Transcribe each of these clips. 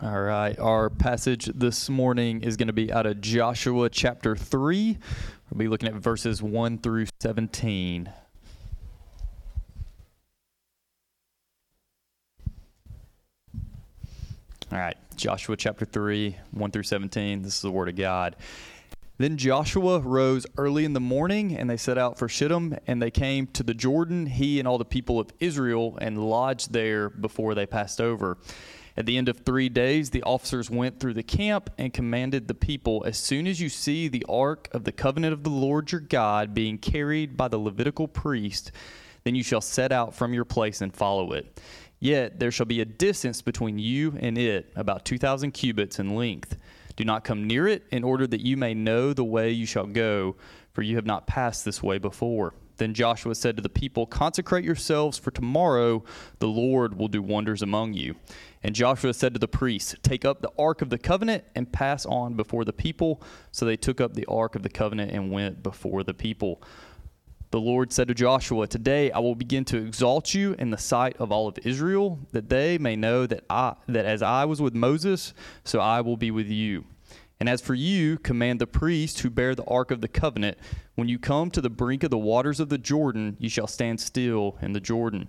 All right, our passage this morning is going to be out of Joshua chapter 3. We'll be looking at verses 1 through 17. All right, Joshua chapter 3, 1 through 17. This is the word of God. Then Joshua rose early in the morning, and they set out for Shittim, and they came to the Jordan, he and all the people of Israel, and lodged there before they passed over. At the end of three days, the officers went through the camp and commanded the people As soon as you see the ark of the covenant of the Lord your God being carried by the Levitical priest, then you shall set out from your place and follow it. Yet there shall be a distance between you and it, about 2,000 cubits in length. Do not come near it, in order that you may know the way you shall go, for you have not passed this way before. Then Joshua said to the people, Consecrate yourselves, for tomorrow the Lord will do wonders among you. And Joshua said to the priests, Take up the ark of the covenant and pass on before the people. So they took up the ark of the covenant and went before the people. The Lord said to Joshua, Today I will begin to exalt you in the sight of all of Israel, that they may know that I that as I was with Moses, so I will be with you. And as for you, command the priests who bear the ark of the covenant, when you come to the brink of the waters of the Jordan, you shall stand still in the Jordan.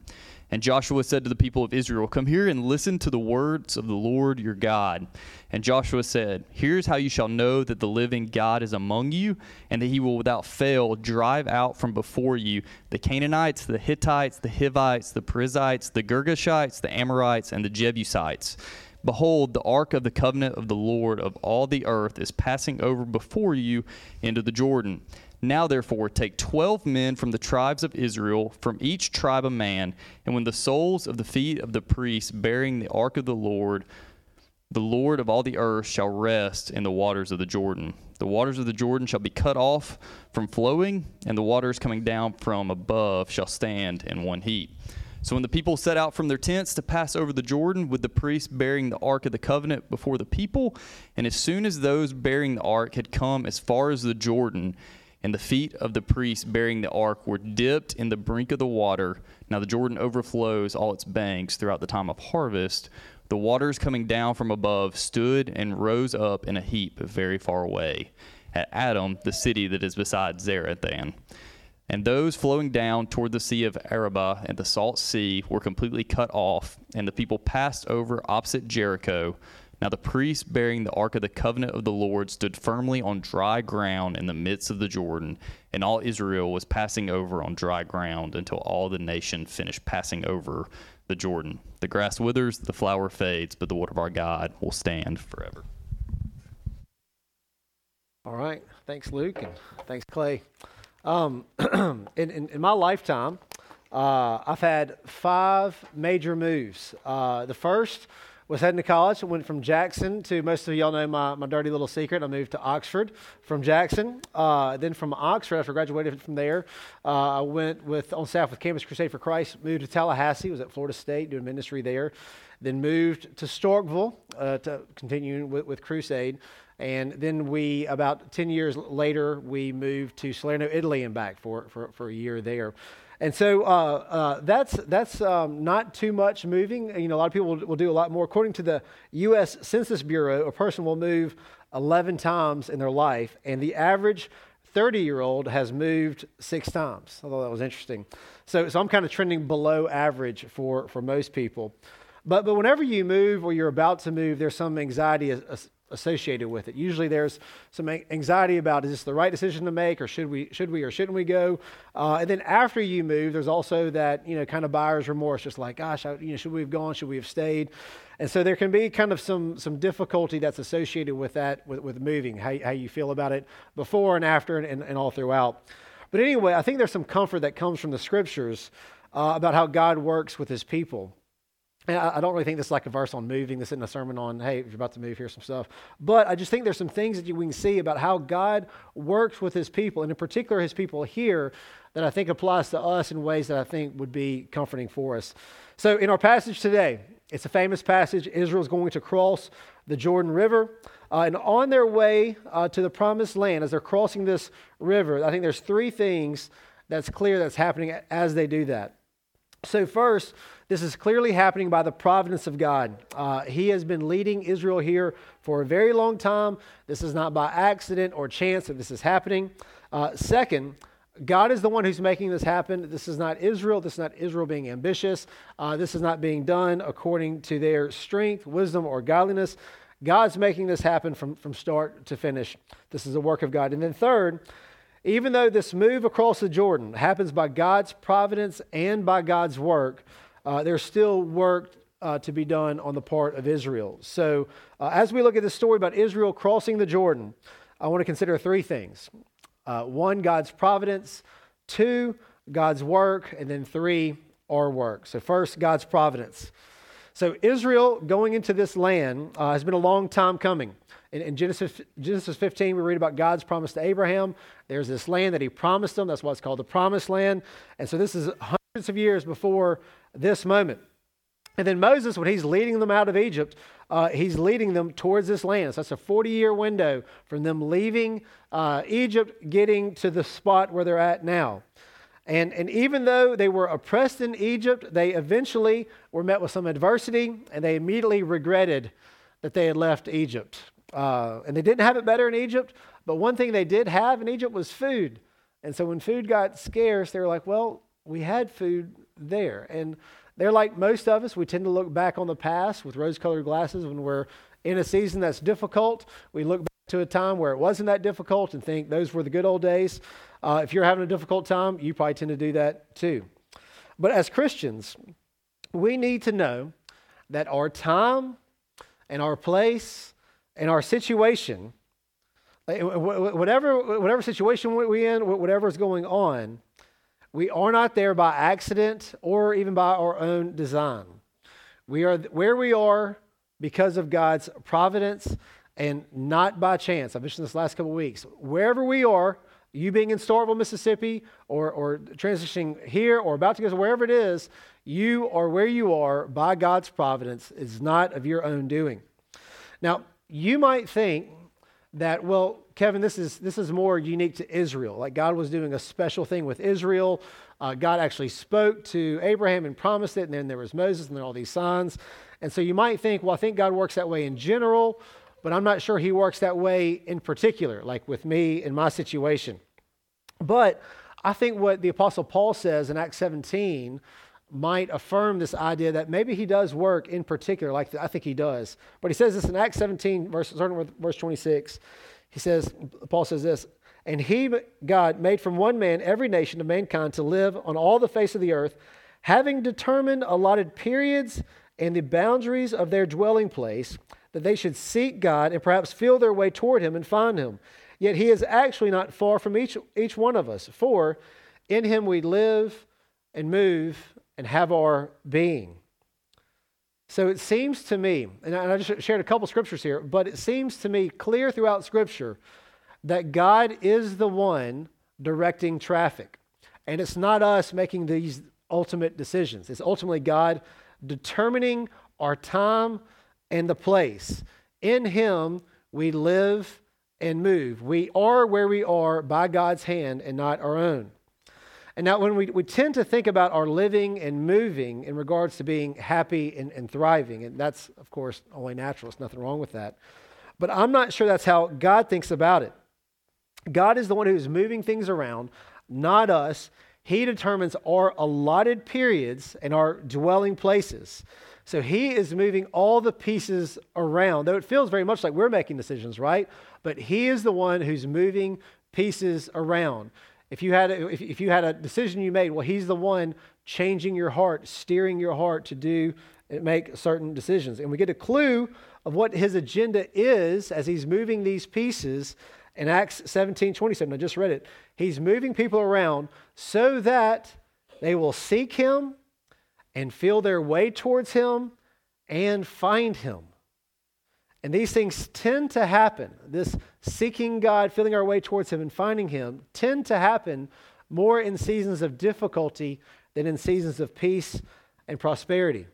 And Joshua said to the people of Israel, Come here and listen to the words of the Lord your God. And Joshua said, Here's how you shall know that the living God is among you, and that he will without fail drive out from before you the Canaanites, the Hittites, the Hivites, the Perizzites, the Girgashites, the Amorites, and the Jebusites. Behold, the ark of the covenant of the Lord of all the earth is passing over before you into the Jordan. Now, therefore, take twelve men from the tribes of Israel, from each tribe a man, and when the soles of the feet of the priests bearing the ark of the Lord, the Lord of all the earth shall rest in the waters of the Jordan. The waters of the Jordan shall be cut off from flowing, and the waters coming down from above shall stand in one heap. So when the people set out from their tents to pass over the Jordan, with the priests bearing the ark of the covenant before the people, and as soon as those bearing the ark had come as far as the Jordan, and the feet of the priests bearing the ark were dipped in the brink of the water. Now the Jordan overflows all its banks throughout the time of harvest. The waters coming down from above stood and rose up in a heap very far away at Adam, the city that is beside Zarethan. And those flowing down toward the sea of Arabah and the salt sea were completely cut off, and the people passed over opposite Jericho now the priests bearing the ark of the covenant of the Lord stood firmly on dry ground in the midst of the Jordan, and all Israel was passing over on dry ground until all the nation finished passing over the Jordan. The grass withers, the flower fades, but the word of our God will stand forever. All right. Thanks, Luke, and thanks, Clay. Um, in, in, in, my lifetime, uh, I've had five major moves. Uh, the first was heading to college. I went from Jackson to, most of y'all know my, my dirty little secret. I moved to Oxford from Jackson. Uh, then from Oxford, after graduated from there, uh, I went with on staff with Campus Crusade for Christ, moved to Tallahassee, was at Florida State doing ministry there. Then moved to Starkville uh, to continue with, with Crusade. And then we, about 10 years later, we moved to Salerno, Italy and back for, for, for a year there. And so uh, uh, that's, that's um, not too much moving. You know, a lot of people will, will, do a lot more. According to the U.S. Census Bureau, a person will move 11 times in their life, and the average 30 year old has moved six times. I thought that was interesting. So, so I'm kind of trending below average for, for most people. But, but whenever you move or you're about to move, there's some anxiety associated with it. Usually there's some anxiety about is this the right decision to make or should we should we or shouldn't we go? Uh, and then after you move, there's also that you know kind of buyer's remorse, just like gosh, I, you know should we have gone? Should we have stayed? And so there can be kind of some some difficulty that's associated with that with, with moving, how, how you feel about it before and after and, and, and all throughout. But anyway, I think there's some comfort that comes from the scriptures uh, about how God works with his people. And I, don't really think this is like a verse on moving. This isn't a sermon on, hey, if you're about to move, here's some stuff. But I just think there's some things that you, we can see about how God works with his people, and in particular, his people here, that I think applies to us in ways that I think would be comforting for us. So in our passage today, it's a famous passage. Israel's going to cross the Jordan River. Uh, and on their way uh, to the promised land, as they're crossing this river, I think there's three things that's clear that's happening as they do that. So, first, this is clearly happening by the providence of God. Uh, he has been leading Israel here for a very long time. This is not by accident or chance that this is happening. Uh, second, God is the one who's making this happen. This is not Israel. This is not Israel being ambitious. Uh, this is not being done according to their strength, wisdom, or godliness. God's making this happen from, from start to finish. This is a work of God. And then, third, even though this move across the Jordan happens by God's providence and by God's work, uh, there's still work uh, to be done on the part of Israel. So, uh, as we look at this story about Israel crossing the Jordan, I want to consider three things uh, one, God's providence, two, God's work, and then three, our work. So, first, God's providence. So, Israel going into this land uh, has been a long time coming. In, in, Genesis, Genesis 15, we read about God's promise to Abraham. There's this land that he promised them. That's why it's called the promised land. And so this is of years before this moment. And then Moses, when he's leading them out of Egypt, uh, he's leading them towards this land. So that's a 40 year window from them leaving uh, Egypt, getting to the spot where they're at now. And, and even though they were oppressed in Egypt, they eventually were met with some adversity and they immediately regretted that they had left Egypt. Uh, and they didn't have it better in Egypt, but one thing they did have in Egypt was food. And so when food got scarce, they were like, well, we had food there. And they're like most of us. We tend to look back on the past with rose colored glasses when we're in a season that's difficult. We look back to a time where it wasn't that difficult and think those were the good old days. Uh, if you're having a difficult time, you probably tend to do that too. But as Christians, we need to know that our time and our place and our situation, whatever, whatever situation we're in, whatever is going on, we are not there by accident or even by our own design. We are where we are because of God's providence and not by chance. I've mentioned this last couple weeks. Wherever we are, you being in Starkville, Mississippi, or, or transitioning here or about to go, wherever it is, you are where you are by God's providence. It's not of your own doing. Now, you might think that, well, Kevin, this is, this is more unique to Israel. Like God was doing a special thing with Israel. Uh, God actually spoke to Abraham and promised it, and then there was Moses and then all these signs. And so you might think, well, I think God works that way in general, but I'm not sure he works that way in particular, like with me in my situation. But I think what the Apostle Paul says in Acts 17 might affirm this idea that maybe he does work in particular, like I think he does. But he says this in Acts 17, verse, verse 26. He says, Paul says this, and he, God, made from one man every nation of mankind to live on all the face of the earth, having determined allotted periods and the boundaries of their dwelling place, that they should seek God and perhaps feel their way toward him and find him. Yet he is actually not far from each, each one of us, for in him we live and move and have our being. So it seems to me, and I just shared a couple scriptures here, but it seems to me clear throughout Scripture that God is the one directing traffic. And it's not us making these ultimate decisions, it's ultimately God determining our time and the place. In Him, we live and move. We are where we are by God's hand and not our own. And now, when we, we tend to think about our living and moving in regards to being happy and, and thriving, and that's, of course, only natural. There's nothing wrong with that. But I'm not sure that's how God thinks about it. God is the one who's moving things around, not us. He determines our allotted periods and our dwelling places. So he is moving all the pieces around, though it feels very much like we're making decisions, right? But he is the one who's moving pieces around. If you had a, if, if you had a decision you made, well, he's the one changing your heart, steering your heart to do and make certain decisions. And we get a clue of what his agenda is as he's moving these pieces in Acts 17 27. I just read it. He's moving people around so that they will seek him and feel their way towards him and find him. And these things tend to happen. This seeking God, feeling our way towards Him, and finding Him tend to happen more in seasons of difficulty than in seasons of peace and prosperity.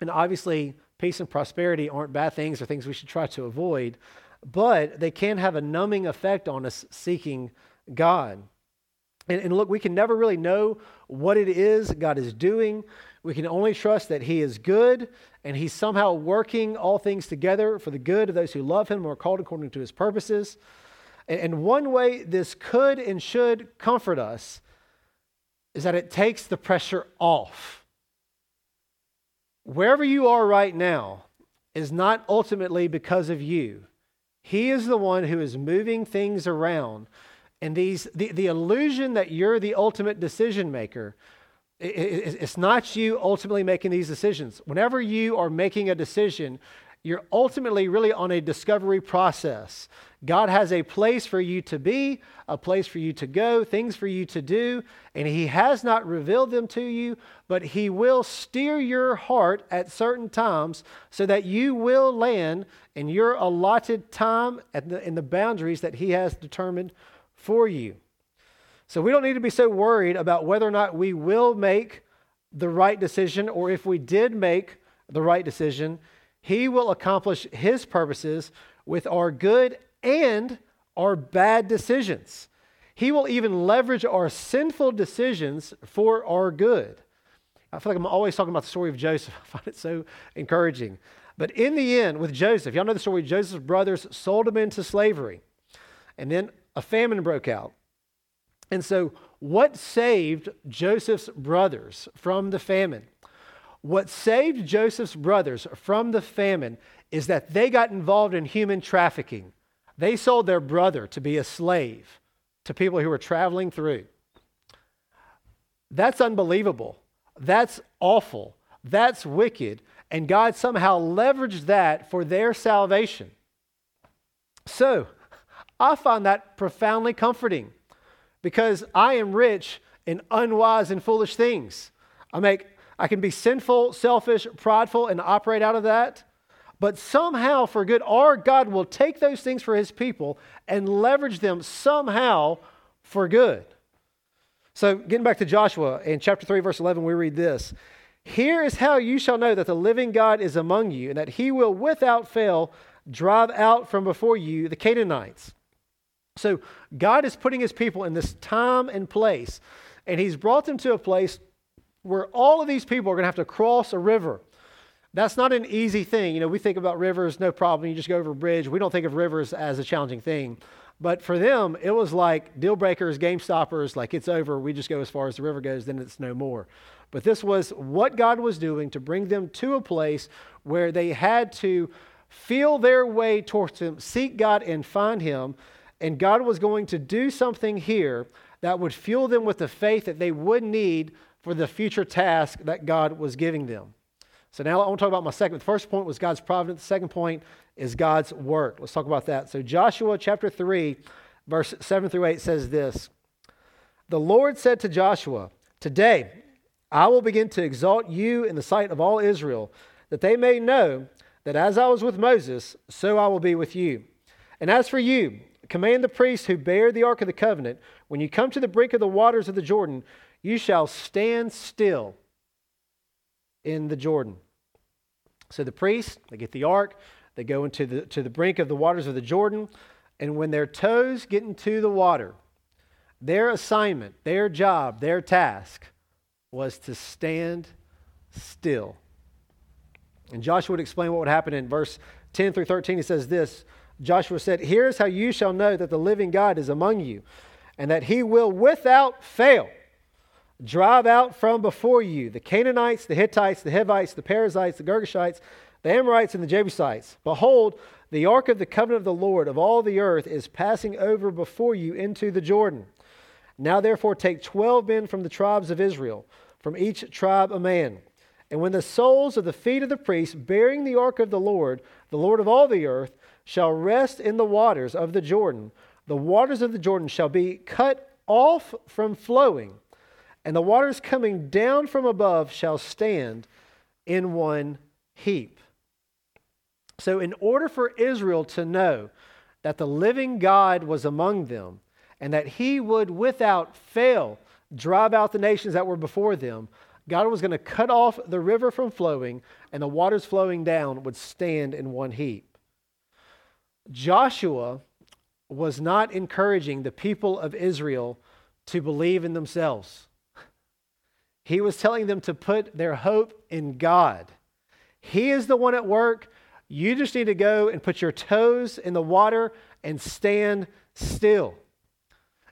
And obviously, peace and prosperity aren't bad things or things we should try to avoid, but they can have a numbing effect on us seeking God. And, and look, we can never really know what it is God is doing. We can only trust that He is good and He's somehow working all things together for the good of those who love Him or are called according to His purposes. And, and one way this could and should comfort us is that it takes the pressure off. Wherever you are right now is not ultimately because of you. He is the one who is moving things around. And these, the, the illusion that you're the ultimate decision maker it's not you ultimately making these decisions. Whenever you are making a decision, you're ultimately really on a discovery process. God has a place for you to be, a place for you to go, things for you to do, and He has not revealed them to you, but He will steer your heart at certain times so that you will land in your allotted time and the, in the boundaries that He has determined for you. So we don't need to be so worried about whether or not we will make the right decision or if we did make the right decision. He will accomplish His purposes with our good and our bad decisions. He will even leverage our sinful decisions for our good. I feel like I'm always talking about the story of Joseph. I find it so encouraging. But in the end, with Joseph, y'all know the story Joseph's brothers sold him into slavery. And then a famine broke out. And so, what saved Joseph's brothers from the famine? What saved Joseph's brothers from the famine is that they got involved in human trafficking. They sold their brother to be a slave to people who were traveling through. That's unbelievable. That's awful. That's wicked. And God somehow leveraged that for their salvation. So, I find that profoundly comforting because I am rich in unwise and foolish things. I make I can be sinful, selfish, prideful and operate out of that. But somehow for good our God will take those things for his people and leverage them somehow for good. So getting back to Joshua in chapter 3 verse 11 we read this. Here is how you shall know that the living God is among you and that he will without fail drive out from before you the Canaanites so God is putting his people in this time and place, and he's brought them to a place where all of these people are going to have to cross a river. That's not an easy thing. You know, we think about rivers, no problem. You just go over a bridge. We don't think of rivers as a challenging thing. But for them, it was like deal breakers, game stoppers, like it's over. We just go as far as the river goes, then it's no more. But this was what God was doing to bring them to a place where they had to feel their way towards Him, seek God and find Him. And God was going to do something here that would fuel them with the faith that they would need for the future task that God was giving them. So now I want to talk about my second. The first point was God's providence. The second point is God's work. Let's talk about that. So Joshua chapter 3, verse 7 through 8 says this The Lord said to Joshua, Today I will begin to exalt you in the sight of all Israel, that they may know that as I was with Moses, so I will be with you. And as for you, Command the priests who bear the Ark of the Covenant, when you come to the brink of the waters of the Jordan, you shall stand still in the Jordan. So the priests, they get the ark, they go into the, to the brink of the waters of the Jordan, and when their toes get into the water, their assignment, their job, their task was to stand still. And Joshua would explain what would happen in verse 10 through 13. He says this Joshua said, Here's how you shall know that the living God is among you, and that he will without fail drive out from before you the Canaanites, the Hittites, the Hivites, the Perizzites, the Girgashites, the Amorites, and the Jebusites. Behold, the ark of the covenant of the Lord of all the earth is passing over before you into the Jordan. Now therefore take twelve men from the tribes of Israel, from each tribe a man. And when the soles of the feet of the priests bearing the ark of the Lord, the Lord of all the earth, shall rest in the waters of the Jordan. The waters of the Jordan shall be cut off from flowing, and the waters coming down from above shall stand in one heap. So, in order for Israel to know that the living God was among them and that he would without fail drive out the nations that were before them, God was going to cut off the river from flowing, and the waters flowing down would stand in one heap. Joshua was not encouraging the people of Israel to believe in themselves. He was telling them to put their hope in God. He is the one at work. You just need to go and put your toes in the water and stand still.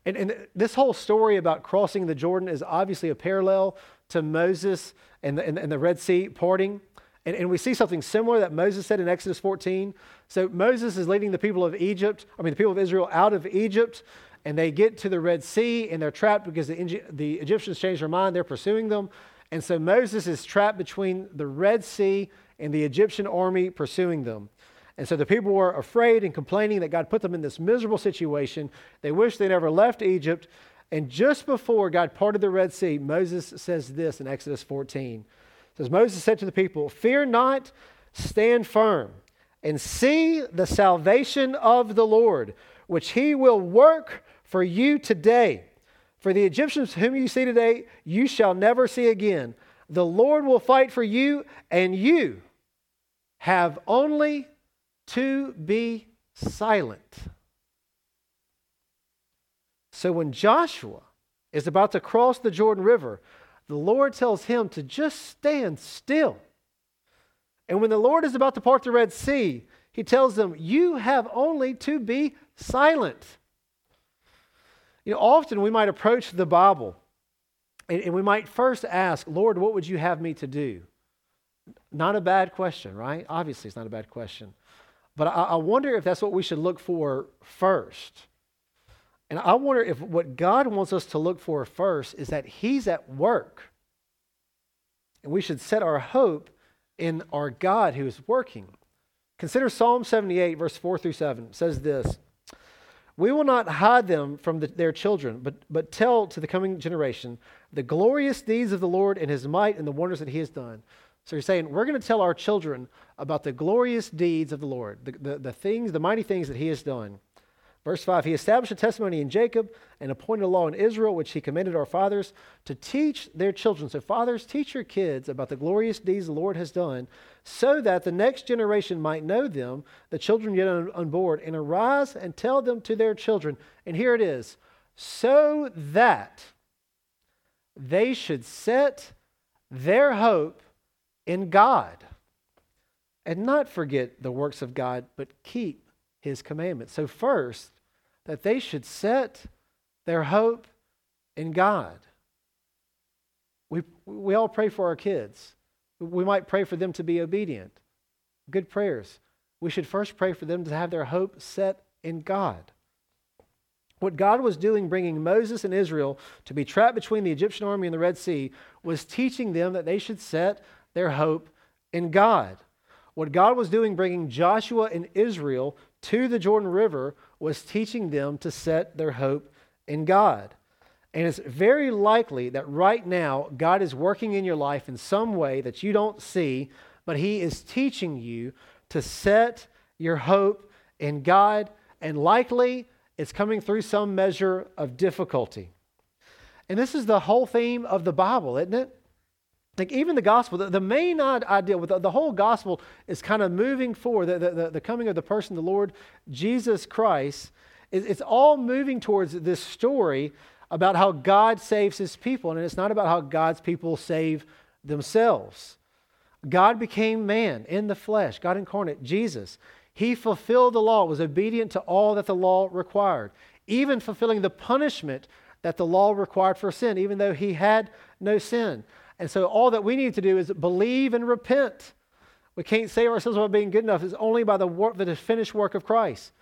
And, and this whole story about crossing the Jordan is obviously a parallel to Moses and the, and the Red Sea parting. And, and, we see something similar that Moses said in Exodus 14. So Moses is leading the people of Egypt, I mean, the people of Israel out of Egypt, and they get to the Red Sea and they're trapped because the, the Egyptians changed their mind. They're pursuing them. And so Moses is trapped between the Red Sea and the Egyptian army pursuing them. And so the people were afraid and complaining that God put them in this miserable situation. They wish they never left Egypt. And just before God parted the Red Sea, Moses says this in Exodus 14. Says, Moses said to the people, Fear not, stand firm, and see the salvation of the Lord, which he will work for you today. For the Egyptians whom you see today, you shall never see again. The Lord will fight for you, and you have only to be silent. So when Joshua is about to cross the Jordan River, the Lord tells him to just stand still. And when the Lord is about to part the Red Sea, he tells them, You have only to be silent. You know, often we might approach the Bible and, and we might first ask, Lord, what would you have me to do? Not a bad question, right? Obviously, it's not a bad question. But I, I wonder if that's what we should look for first. And I wonder if what God wants us to look for first is that He's at work. And we should set our hope in our God who is working. Consider Psalm 78, verse 4 through 7. It says this We will not hide them from the, their children, but, but tell to the coming generation the glorious deeds of the Lord and his might and the wonders that he has done. So you're saying, we're going to tell our children about the glorious deeds of the Lord, the, the, the things, the mighty things that he has done. Verse 5 He established a testimony in Jacob and appointed a law in Israel, which he commanded our fathers to teach their children. So, fathers, teach your kids about the glorious deeds the Lord has done, so that the next generation might know them, the children yet board, and arise and tell them to their children. And here it is so that they should set their hope in God and not forget the works of God, but keep his commandments. So, first, that they should set their hope in God. We, we all pray for our kids. We might pray for them to be obedient. Good prayers. We should first pray for them to have their hope set in God. What God was doing, bringing Moses and Israel to be trapped between the Egyptian army and the Red Sea, was teaching them that they should set their hope in God. What God was doing, bringing Joshua and Israel to the Jordan River, was teaching them to set their hope in God. And it's very likely that right now, God is working in your life in some way that you don't see, but He is teaching you to set your hope in God. And likely, it's coming through some measure of difficulty. And this is the whole theme of the Bible, isn't it? Like even the gospel, the, the main idea with the, the, whole gospel is kind of moving forward. The, the, the coming of the person, the Lord Jesus Christ, is, it's all moving towards this story about how God saves his people. And it's not about how God's people save themselves. God became man in the flesh, God incarnate, Jesus. He fulfilled the law, was obedient to all that the law required, even fulfilling the punishment that the law required for sin, even though he had no sin. And so all that we need to do is believe and repent. We can't save ourselves by being good enough. It's only by the, work, the finished work of Christ.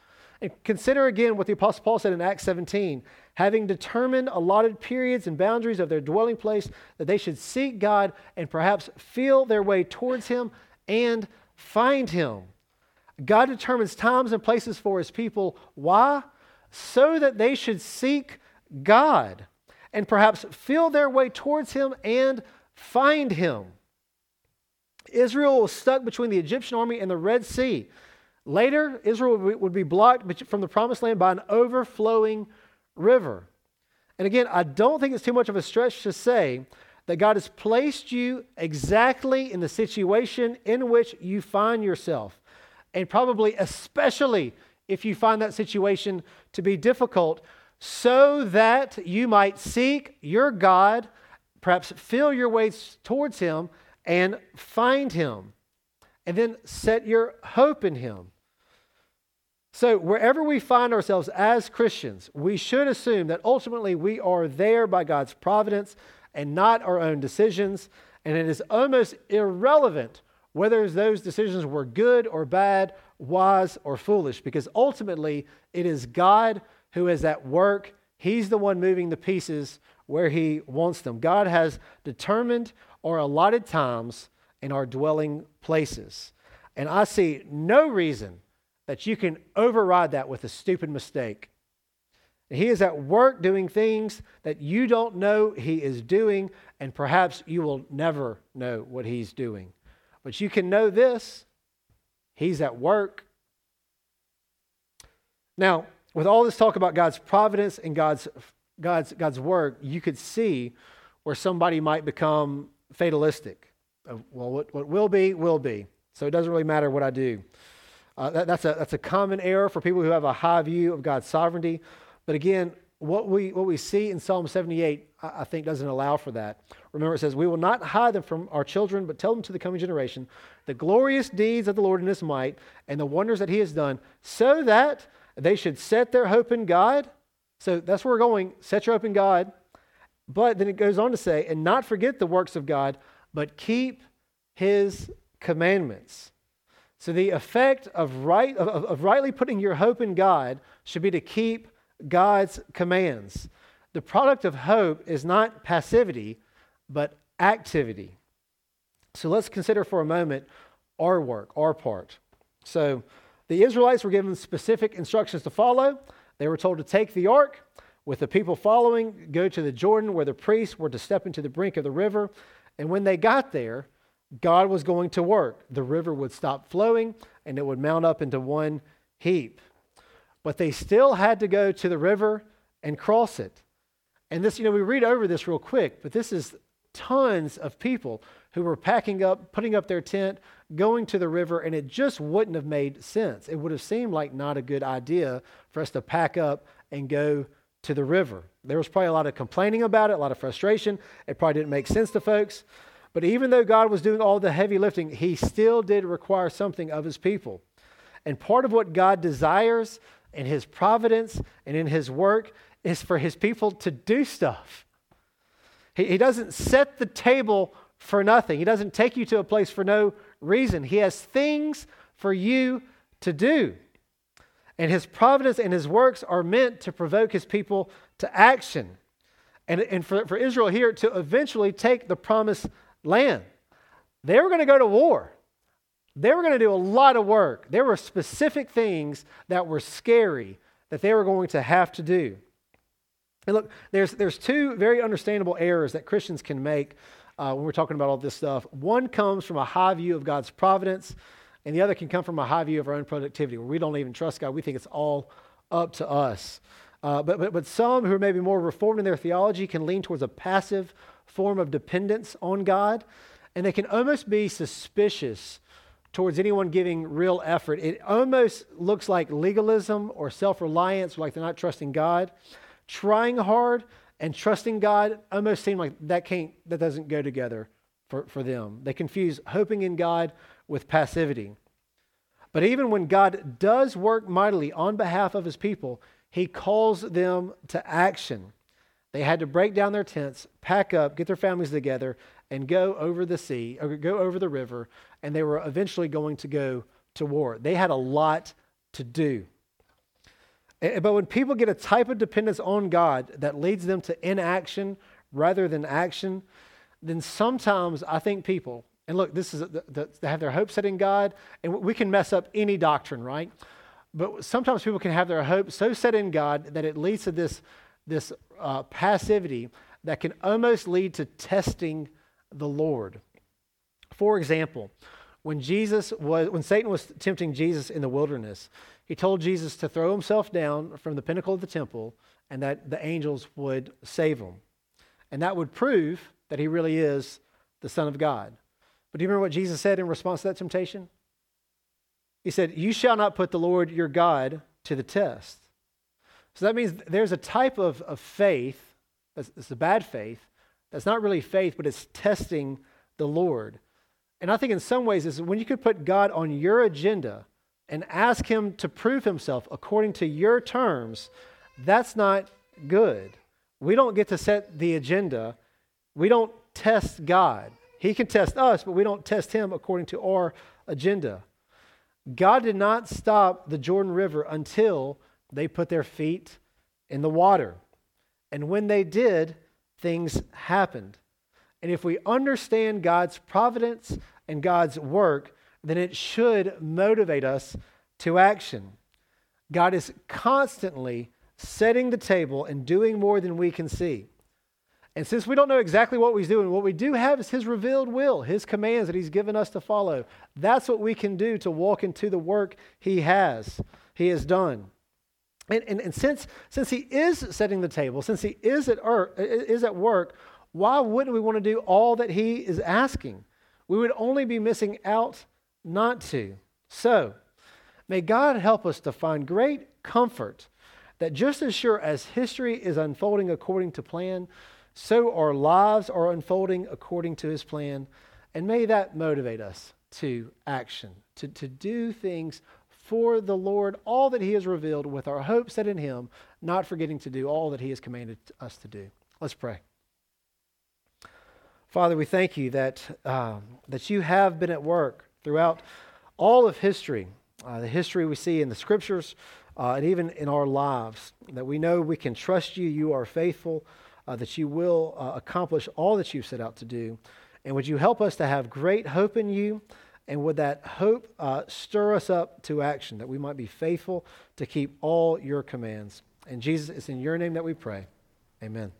And consider again what the Apostle Paul said in Acts 17 having determined allotted periods and boundaries of their dwelling place, that they should seek God and perhaps feel their way towards Him and find Him. God determines times and places for his people. Why? So that they should seek God and perhaps feel their way towards him and find him. Israel was stuck between the Egyptian army and the Red Sea. Later, Israel would be blocked from the promised land by an overflowing river. And again, I don't think it's too much of a stretch to say that God has placed you exactly in the situation in which you find yourself and probably especially if you find that situation to be difficult, so that you might seek your God, perhaps feel your ways towards him and find him, and then set your hope in him. So, wherever we find ourselves as Christians, we should assume that ultimately we are there by God's providence and not our own decisions. And it is almost irrelevant whether those decisions were good or bad, wise or foolish, because ultimately it is God who is at work. He's the one moving the pieces where He wants them. God has determined or allotted times in our dwelling places. And I see no reason that you can override that with a stupid mistake. He is at work doing things that you don't know He is doing, and perhaps you will never know what He's doing. But you can know this He's at work. Now, with all this talk about God's providence and God's, God's, God's work, you could see where somebody might become fatalistic. Well, what, what will be, will be. So it doesn't really matter what I do. Uh, that, that's, a, that's a common error for people who have a high view of God's sovereignty. But again, what we, what we see in Psalm 78, I, I think, doesn't allow for that. Remember, it says, We will not hide them from our children, but tell them to the coming generation the glorious deeds of the Lord in his might and the wonders that he has done, so that they should set their hope in God. So that's where we're going. Set your hope in God. But then it goes on to say, and not forget the works of God, but keep his commandments. So the effect of, right, of, of rightly putting your hope in God should be to keep God's commands. The product of hope is not passivity, but activity. So let's consider for a moment our work, our part. So the Israelites were given specific instructions to follow. They were told to take the ark with the people following, go to the Jordan where the priests were to step into the brink of the river. And when they got there, God was going to work. The river would stop flowing and it would mount up into one heap. But they still had to go to the river and cross it. And this, you know, we read over this real quick, but this is tons of people who were packing up, putting up their tent, going to the river, and it just wouldn't have made sense. It would have seemed like not a good idea for us to pack up and go to the river. There was probably a lot of complaining about it, a lot of frustration. It probably didn't make sense to folks. But even though God was doing all the heavy lifting, he still did require something of his people. And part of what God desires in his providence and in his work is for his people to do stuff. He, he doesn't set the table for nothing, he doesn't take you to a place for no reason. He has things for you to do. And his providence and his works are meant to provoke his people to action. And, and for, for Israel here to eventually take the promised land. They were going to go to war. They were going to do a lot of work. There were specific things that were scary that they were going to have to do. And look, there's, there's two very understandable errors that Christians can make uh, when we're talking about all this stuff. One comes from a high view of God's providence, and the other can come from a high view of our own productivity, where we don't even trust God. We think it's all up to us. Uh, but, but, but some who are maybe more reformed in their theology can lean towards a passive form of dependence on God, and they can almost be suspicious towards anyone giving real effort. It almost looks like legalism or self reliance, like they're not trusting God. Trying hard and trusting God almost seem like that can't that doesn't go together for, for them. They confuse hoping in God with passivity. But even when God does work mightily on behalf of his people, he calls them to action. They had to break down their tents, pack up, get their families together, and go over the sea, or go over the river, and they were eventually going to go to war. They had a lot to do. But when people get a type of dependence on God that leads them to inaction rather than action, then sometimes I think people, and look, this is the, the, they have their hope set in God, and we can mess up any doctrine, right? But sometimes people can have their hope so set in God that it leads to this this uh, passivity that can almost lead to testing the Lord. For example, when Jesus was when Satan was tempting Jesus in the wilderness, he told Jesus to throw himself down from the pinnacle of the temple and that the angels would save him. And that would prove that he really is the Son of God. But do you remember what Jesus said in response to that temptation? He said, You shall not put the Lord your God to the test. So that means there's a type of, of faith, that's, it's a bad faith, that's not really faith, but it's testing the Lord. And I think in some ways, is when you could put God on your agenda and ask Him to prove Himself according to your terms, that's not good. We don't get to set the agenda. We don't test God. He can test us, but we don't test Him according to our agenda. God did not stop the Jordan River until they put their feet in the water. And when they did, things happened. And if we understand God's providence and God's work, then it should motivate us to action. God is constantly setting the table and doing more than we can see. And since we don't know exactly what he's doing, what we do have is his revealed will, his commands that he's given us to follow. That's what we can do to walk into the work he has, he has done. And, and, and since, since he is setting the table, since he is at, er, is at work, why wouldn't we want to do all that he is asking? We would only be missing out not to. So, may God help us to find great comfort that just as sure as history is unfolding according to plan, so our lives are unfolding according to his plan. And may that motivate us to action, to, to do things for the Lord, all that he has revealed with our hope set in him, not forgetting to do all that he has commanded us to do. Let's pray. Father, we thank you that, um, that you have been at work throughout all of history, uh, the history we see in the scriptures, uh, and even in our lives, that we know we can trust you, you are faithful, uh, that you will uh, accomplish all that you've set out to do. And would you help us to have great hope in you? And would that hope uh, stir us up to action, that we might be faithful to keep all your commands? And Jesus, it's in your name that we pray. Amen.